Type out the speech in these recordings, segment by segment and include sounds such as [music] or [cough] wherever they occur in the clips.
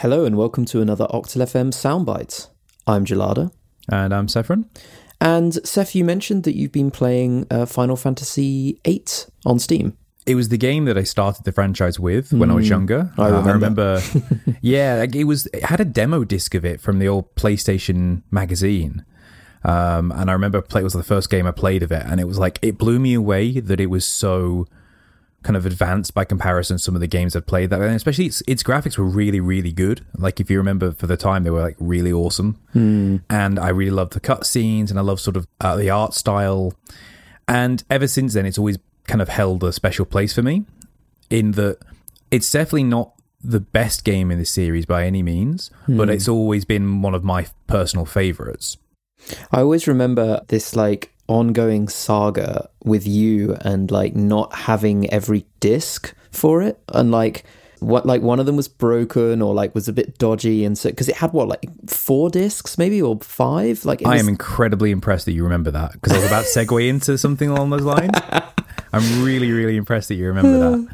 Hello and welcome to another Octal FM Soundbites. I'm Gelada. And I'm Saffron. And Seth, you mentioned that you've been playing uh, Final Fantasy VIII on Steam. It was the game that I started the franchise with when I was younger. I Uh, remember. [laughs] yeah, like it was. It had a demo disc of it from the old PlayStation magazine, um, and I remember play, it was the first game I played of it, and it was like it blew me away that it was so kind of advanced by comparison to some of the games I'd played that, and especially its its graphics were really really good. Like if you remember for the time, they were like really awesome, and I really loved the cutscenes, and I loved sort of uh, the art style. And ever since then, it's always kind of held a special place for me. In that, it's definitely not the best game in the series by any means, but it's always been one of my personal favorites. I always remember this like ongoing saga with you and like not having every disc for it and like what like one of them was broken or like was a bit dodgy and so because it had what like four discs maybe or five like I was- am incredibly impressed that you remember that because I was about to segue [laughs] into something along those lines. I'm really, really impressed that you remember that. Hmm.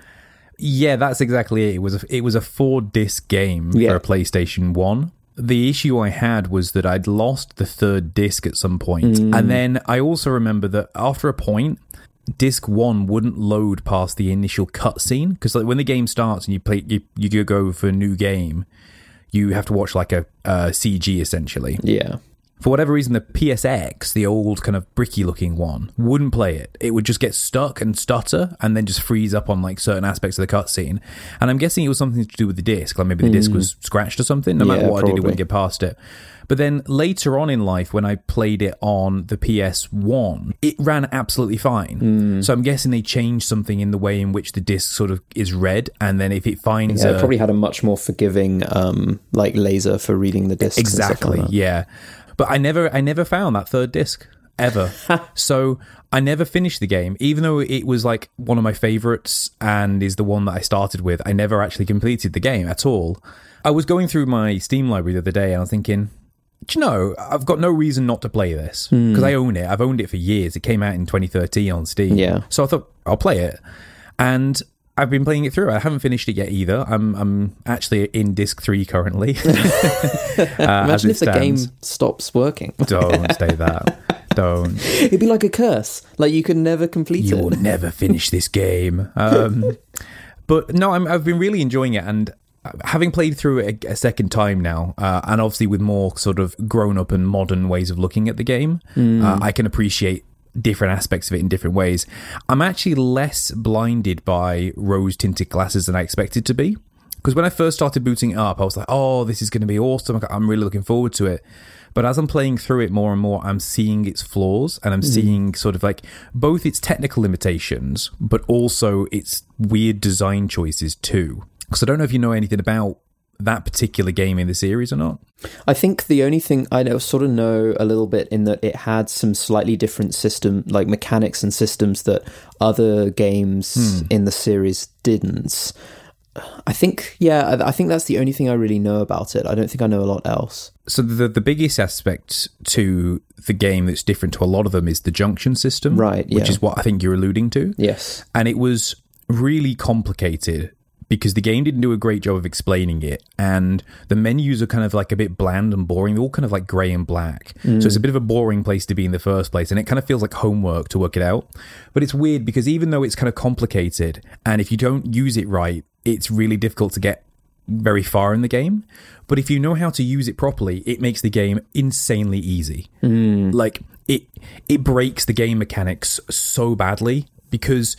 Yeah, that's exactly it. It was a, it was a four disc game Yeah. for a PlayStation One. The issue I had was that I'd lost the third disc at some point. Mm. and then I also remember that after a point, disc one wouldn't load past the initial cutscene. Because like when the game starts and you play, you you go for a new game, you have to watch like a, a CG essentially. Yeah for whatever reason, the PSX, the old kind of bricky looking one, wouldn't play it. It would just get stuck and stutter and then just freeze up on like certain aspects of the cutscene. And I'm guessing it was something to do with the disc. Like maybe the disc was scratched or something. No matter Hmm. Yeah, what I did, it wouldn't get past it. But then later on in life, when I played it on the PS1, it ran absolutely fine. Hmm. So I'm guessing they changed something in the way in which the disc sort of is read. And then if it finds yeah a, it probably had a much more forgiving um like laser for reading the disc. stuff like Exactly. yeah. But I never I never found that third disc ever. [laughs] so I never finished the game even though it was like one of my favorites and is the one that I started with. I never actually completed the game at all. I was going through my Steam library the other day and I was thinking do you know, I've got no reason not to play this Hmm. because I own it. I've owned it for years. It came out in 2013 on Steam. Yeah. So I thought I'll play it. And I've been playing it through. I haven't finished it yet either. I'm I'm actually in disc 3 currently. [laughs] Uh, imagine if the game stops working [laughs] Don't say that. Don't. it'd be like a curse like you could never complete it. You'll [laughs] never finish this game. Um, but no, I'm, I've been really enjoying it, and having played through it a, a second time now, uh, and obviously with more sort of grown up and modern ways of looking at the game, uh, I can appreciate different aspects of it in different ways. I'm actually less blinded by rose tinted glasses than I expected to be. Because when I first started booting it up, I was like, oh, this is going to be awesome. I'm really looking forward to it. But as I'm playing through it more and more, I'm seeing its flaws and I'm hmm. seeing sort of like both its technical limitations, but also its weird design choices too. Because I don't know if you know anything about that particular game in the series or not. I think the only thing I know, sort of know a little bit in that it had some slightly different system, like mechanics and systems that other games hmm. in the series didn't. I think, yeah, I think that's the only thing I really know about it. I don't think I know a lot else. So the the biggest aspect to the game that's different to a lot of them is the junction system, Right, Which is what I think you're alluding to. Yes. and it was really complicated because the game didn't do a great job of explaining it. And the menus are kind of like a bit bland and boring. They're all kind of like grey and black. So it's a bit of a boring place to be in the first place and it kind of feels like homework to work it out. But it's weird because even though it's kind of complicated and if you don't use it right it's really difficult to get very far in the game. But if you know how to use it properly it makes the game insanely easy. Hmm. Like it it breaks the game mechanics so badly because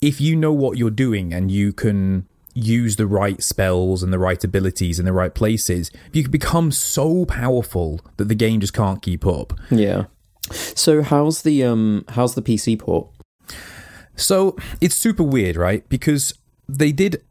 if you know what you're doing and you can use the right spells and the right abilities in the right places you can become so powerful that the game just can't keep up Yeah. So how's the um how's the PC port? So it's super weird, right? Because they did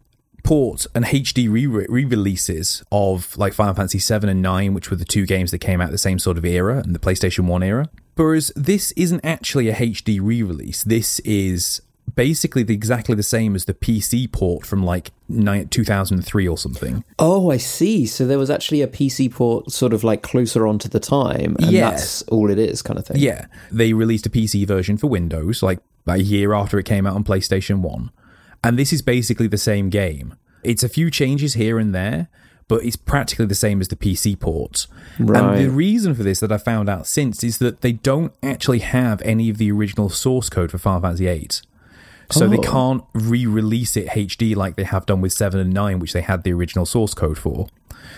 port and HD re releases of like Final Fantasy 7 and 9, which were the two games that came out the same sort of era and the PlayStation 1 era. Whereas this isn't actually a HD re release. This is basically the, exactly the same as the PC port from like ni- 2003 or something. Oh, I see. So there was actually a PC port sort of like closer onto the time, and Yeah. that's all it is, kind of thing. Yeah, they released a PC version for Windows like a year after it came out on PlayStation 1. And this is basically the same game. It's a few changes here and there, but it's practically the same as the PC port. Right. And the reason for this that I found out since is that they don't actually have any of the original source code for Final Fantasy VIII. So they Oh. can't re-release it HD like they have done with 7 and 9 which they had the original source code for.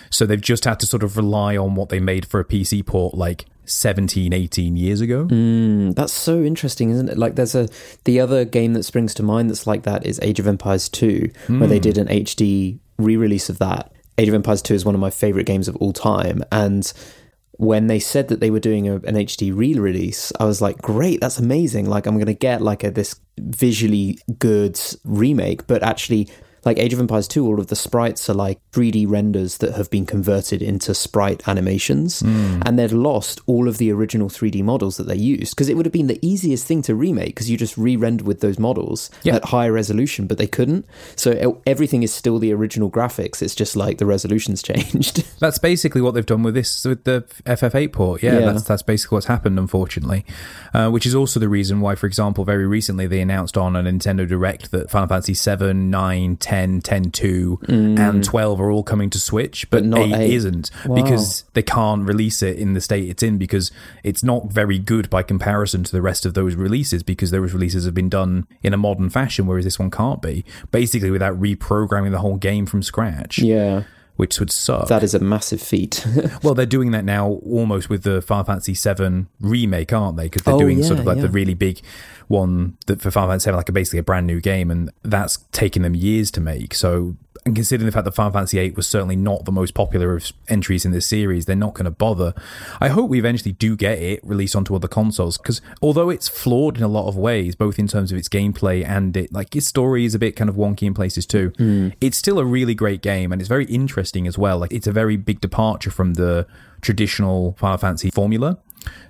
So they've just had to sort of rely on what they made for a PC port like 17 18 years ago. Mm, that's so interesting, isn't it? Like, there's a the other game that springs to mind that's like that is Age of Empires 2, where they did an HD re-release of that. Age of Empires 2 is one of my favorite games of all time, and when they said that they were doing a, an HD re-release, I was like, "Great, that's amazing! Like, I'm going to get like a this visually good remake." But actually, like Age of Empires 2, all of the sprites are like 3D renders that have been converted into sprite animations, and they'd lost all of the original 3D models that they used because it would have been the easiest thing to remake because you just re render with those models Yeah. at higher resolution, but they couldn't. So everything is still the original graphics. It's just like the resolution's [laughs] changed. That's basically what they've done with this with the FF8 port. Yeah, Yeah. that's that's basically what's happened, unfortunately. Uh, which is also the reason why, for example, very recently they announced on a Nintendo Direct that Final Fantasy 7, 9, 10, 10 10 2, and 12 are all coming to Switch, but, Mm. But not 8, 8. isn't Wow. because they can't release it in the state it's in because it's not very good by comparison to the rest of those releases because those releases have been done in a modern fashion, whereas this one can't be. Basically, without reprogramming the whole game from scratch, yeah, which would suck. that is a massive feat. [laughs] Well, they're doing that now almost with the Final Fantasy VII remake, aren't they? Because they're Oh, doing sort of like the really big one that for Final Fantasy VII, like a, basically a brand new game, and that's taken them years to make. So, and considering the fact that Final Fantasy VIII was certainly not the most popular of entries in this series, they're not going to bother. I hope we eventually do get it released onto other consoles because although it's flawed in a lot of ways, both in terms of its gameplay and it like its story is a bit kind of wonky in places too. Hmm. It's still a really great game and it's very interesting as well. Like it's a very big departure from the traditional Final Fantasy formula.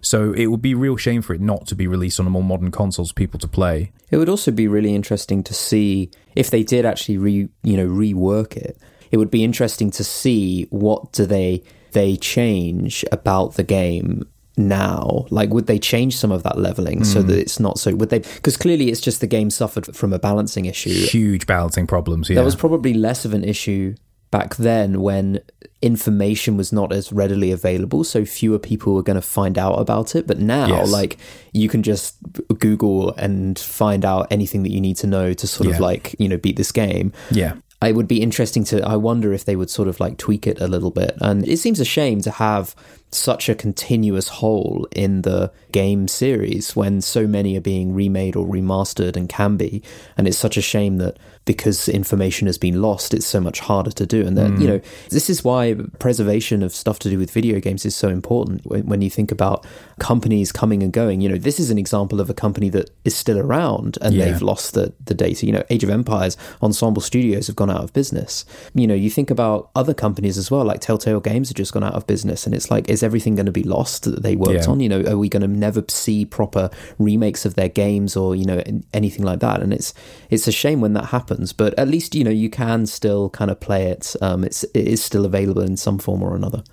So it would be a real shame for it not to be released on a more modern consoles for people to play. It would also be really interesting to see if they did actually re you know rework it. It would be interesting to see what do they they change about the game now. Like would they change some of that leveling so Hmm. that it's not so would they because clearly it's just the game suffered from a balancing issue. Huge balancing problems. Yeah. That was probably less of an issue back then when information was not as readily available so fewer people were going to find out about it but now Yes. like you can just google and find out anything that you need to know to sort Yeah. of like you know beat this game yeah. It would be interesting to i wonder if they would sort of like tweak it a little bit. And it seems a shame to have such a continuous hole in the game series when so many are being remade or remastered and can be. And it's such a shame that because information has been lost it's so much harder to do. And then you mm. know this is why preservation of stuff to do with video games is so important when, when you think about companies coming and going. You know this is an example of a company that is still around and Yeah. they've lost the, the data. You know, Age of Empires, Ensemble Studios have gone out of business. You know, you think about other companies as well, like Telltale Games have just gone out of business, and it's like, is everything going to be lost that they worked Yeah. on? You know, are we going to never see proper remakes of their games or you know anything like that? And it's it's a shame when that happens, but at least you know you can still kind of play it. Um, it's it is still available in some form or another.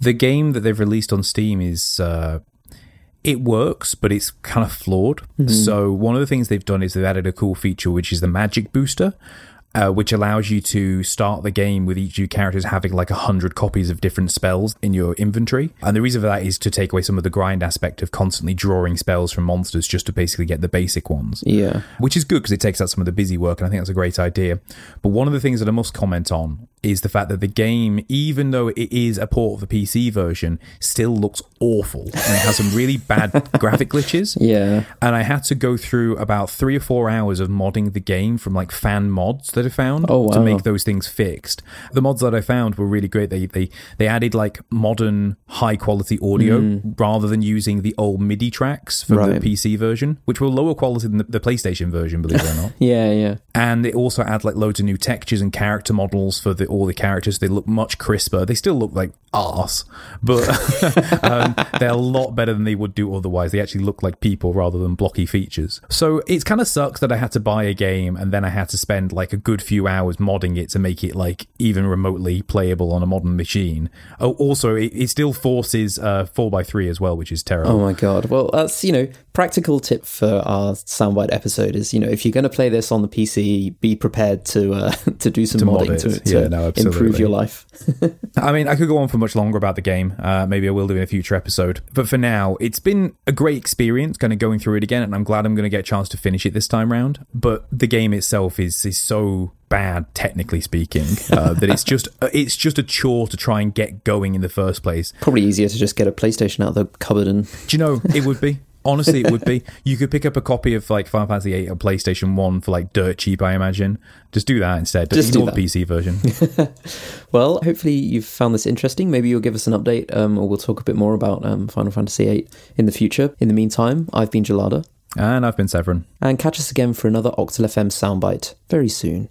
The game that they've released on Steam is uh, it works, but it's kind of flawed. So one of the things they've done is they've added a cool feature, which is the magic booster. Uh, which allows you to start the game with each of your characters having like a hundred copies of different spells in your inventory. And the reason for that is to take away some of the grind aspect of constantly drawing spells from monsters just to basically get the basic ones Yeah. which is good because it takes out some of the busy work, and I think that's a great idea. But one of the things that I must comment on is the fact that the game, even though it is a port of the PC version, still looks awful and it has some really bad [laughs] graphic glitches. Yeah. And I had to go through about three or four hours of modding the game from like fan mods that I found Oh, to make those things fixed. The mods that I found were really great. They they they added like modern high quality audio rather than using the old MIDI tracks from Mm. Right. the PC version, which were lower quality than the, the PlayStation version, believe it or not. [laughs] Yeah. Yeah. And it also had like loads of new textures and character models for the all the characters. They look much crisper. They still look like arse, but [laughs] um, they're a lot better than they would do otherwise. They actually look like people rather than blocky features. So it kind of sucks that I had to buy a game and then I had to spend like a good few hours modding it to make it like even remotely playable on a modern machine. Oh, also, it, it still forces uh, 4x3 as well, which is terrible. Oh my god. Well, that's, you know, practical tip for our soundbite episode is, you know, if you're going to play this on the PC, be prepared to uh, [laughs] to do some To modding it. to, to Yeah, no, improve your life. [laughs] I mean, I could go on for much longer about the game. Uh, maybe I will do in a future episode. But for now, it's been a great experience kind of going through it again, and I'm glad I'm going to get a chance to finish it this time round. But the game itself is is so bad, technically speaking, uh, [laughs] that it's just it's just a chore to try and get going in the first place. Probably easier to just get a PlayStation out of the cupboard and Do you know it would be? [laughs] Honestly, it would be. [laughs] You could pick up a copy of like Final Fantasy VIII or PlayStation One for like dirt cheap, I imagine. Just do that instead. Just do the PC version. [laughs] Well, hopefully you've found this interesting. Maybe you'll give us an update, um, or we'll talk a bit more about um, Final Fantasy VIII in the future. In the meantime, I've been Gelada, and I've been Severin. and catch us again for another Octal FM soundbite very soon.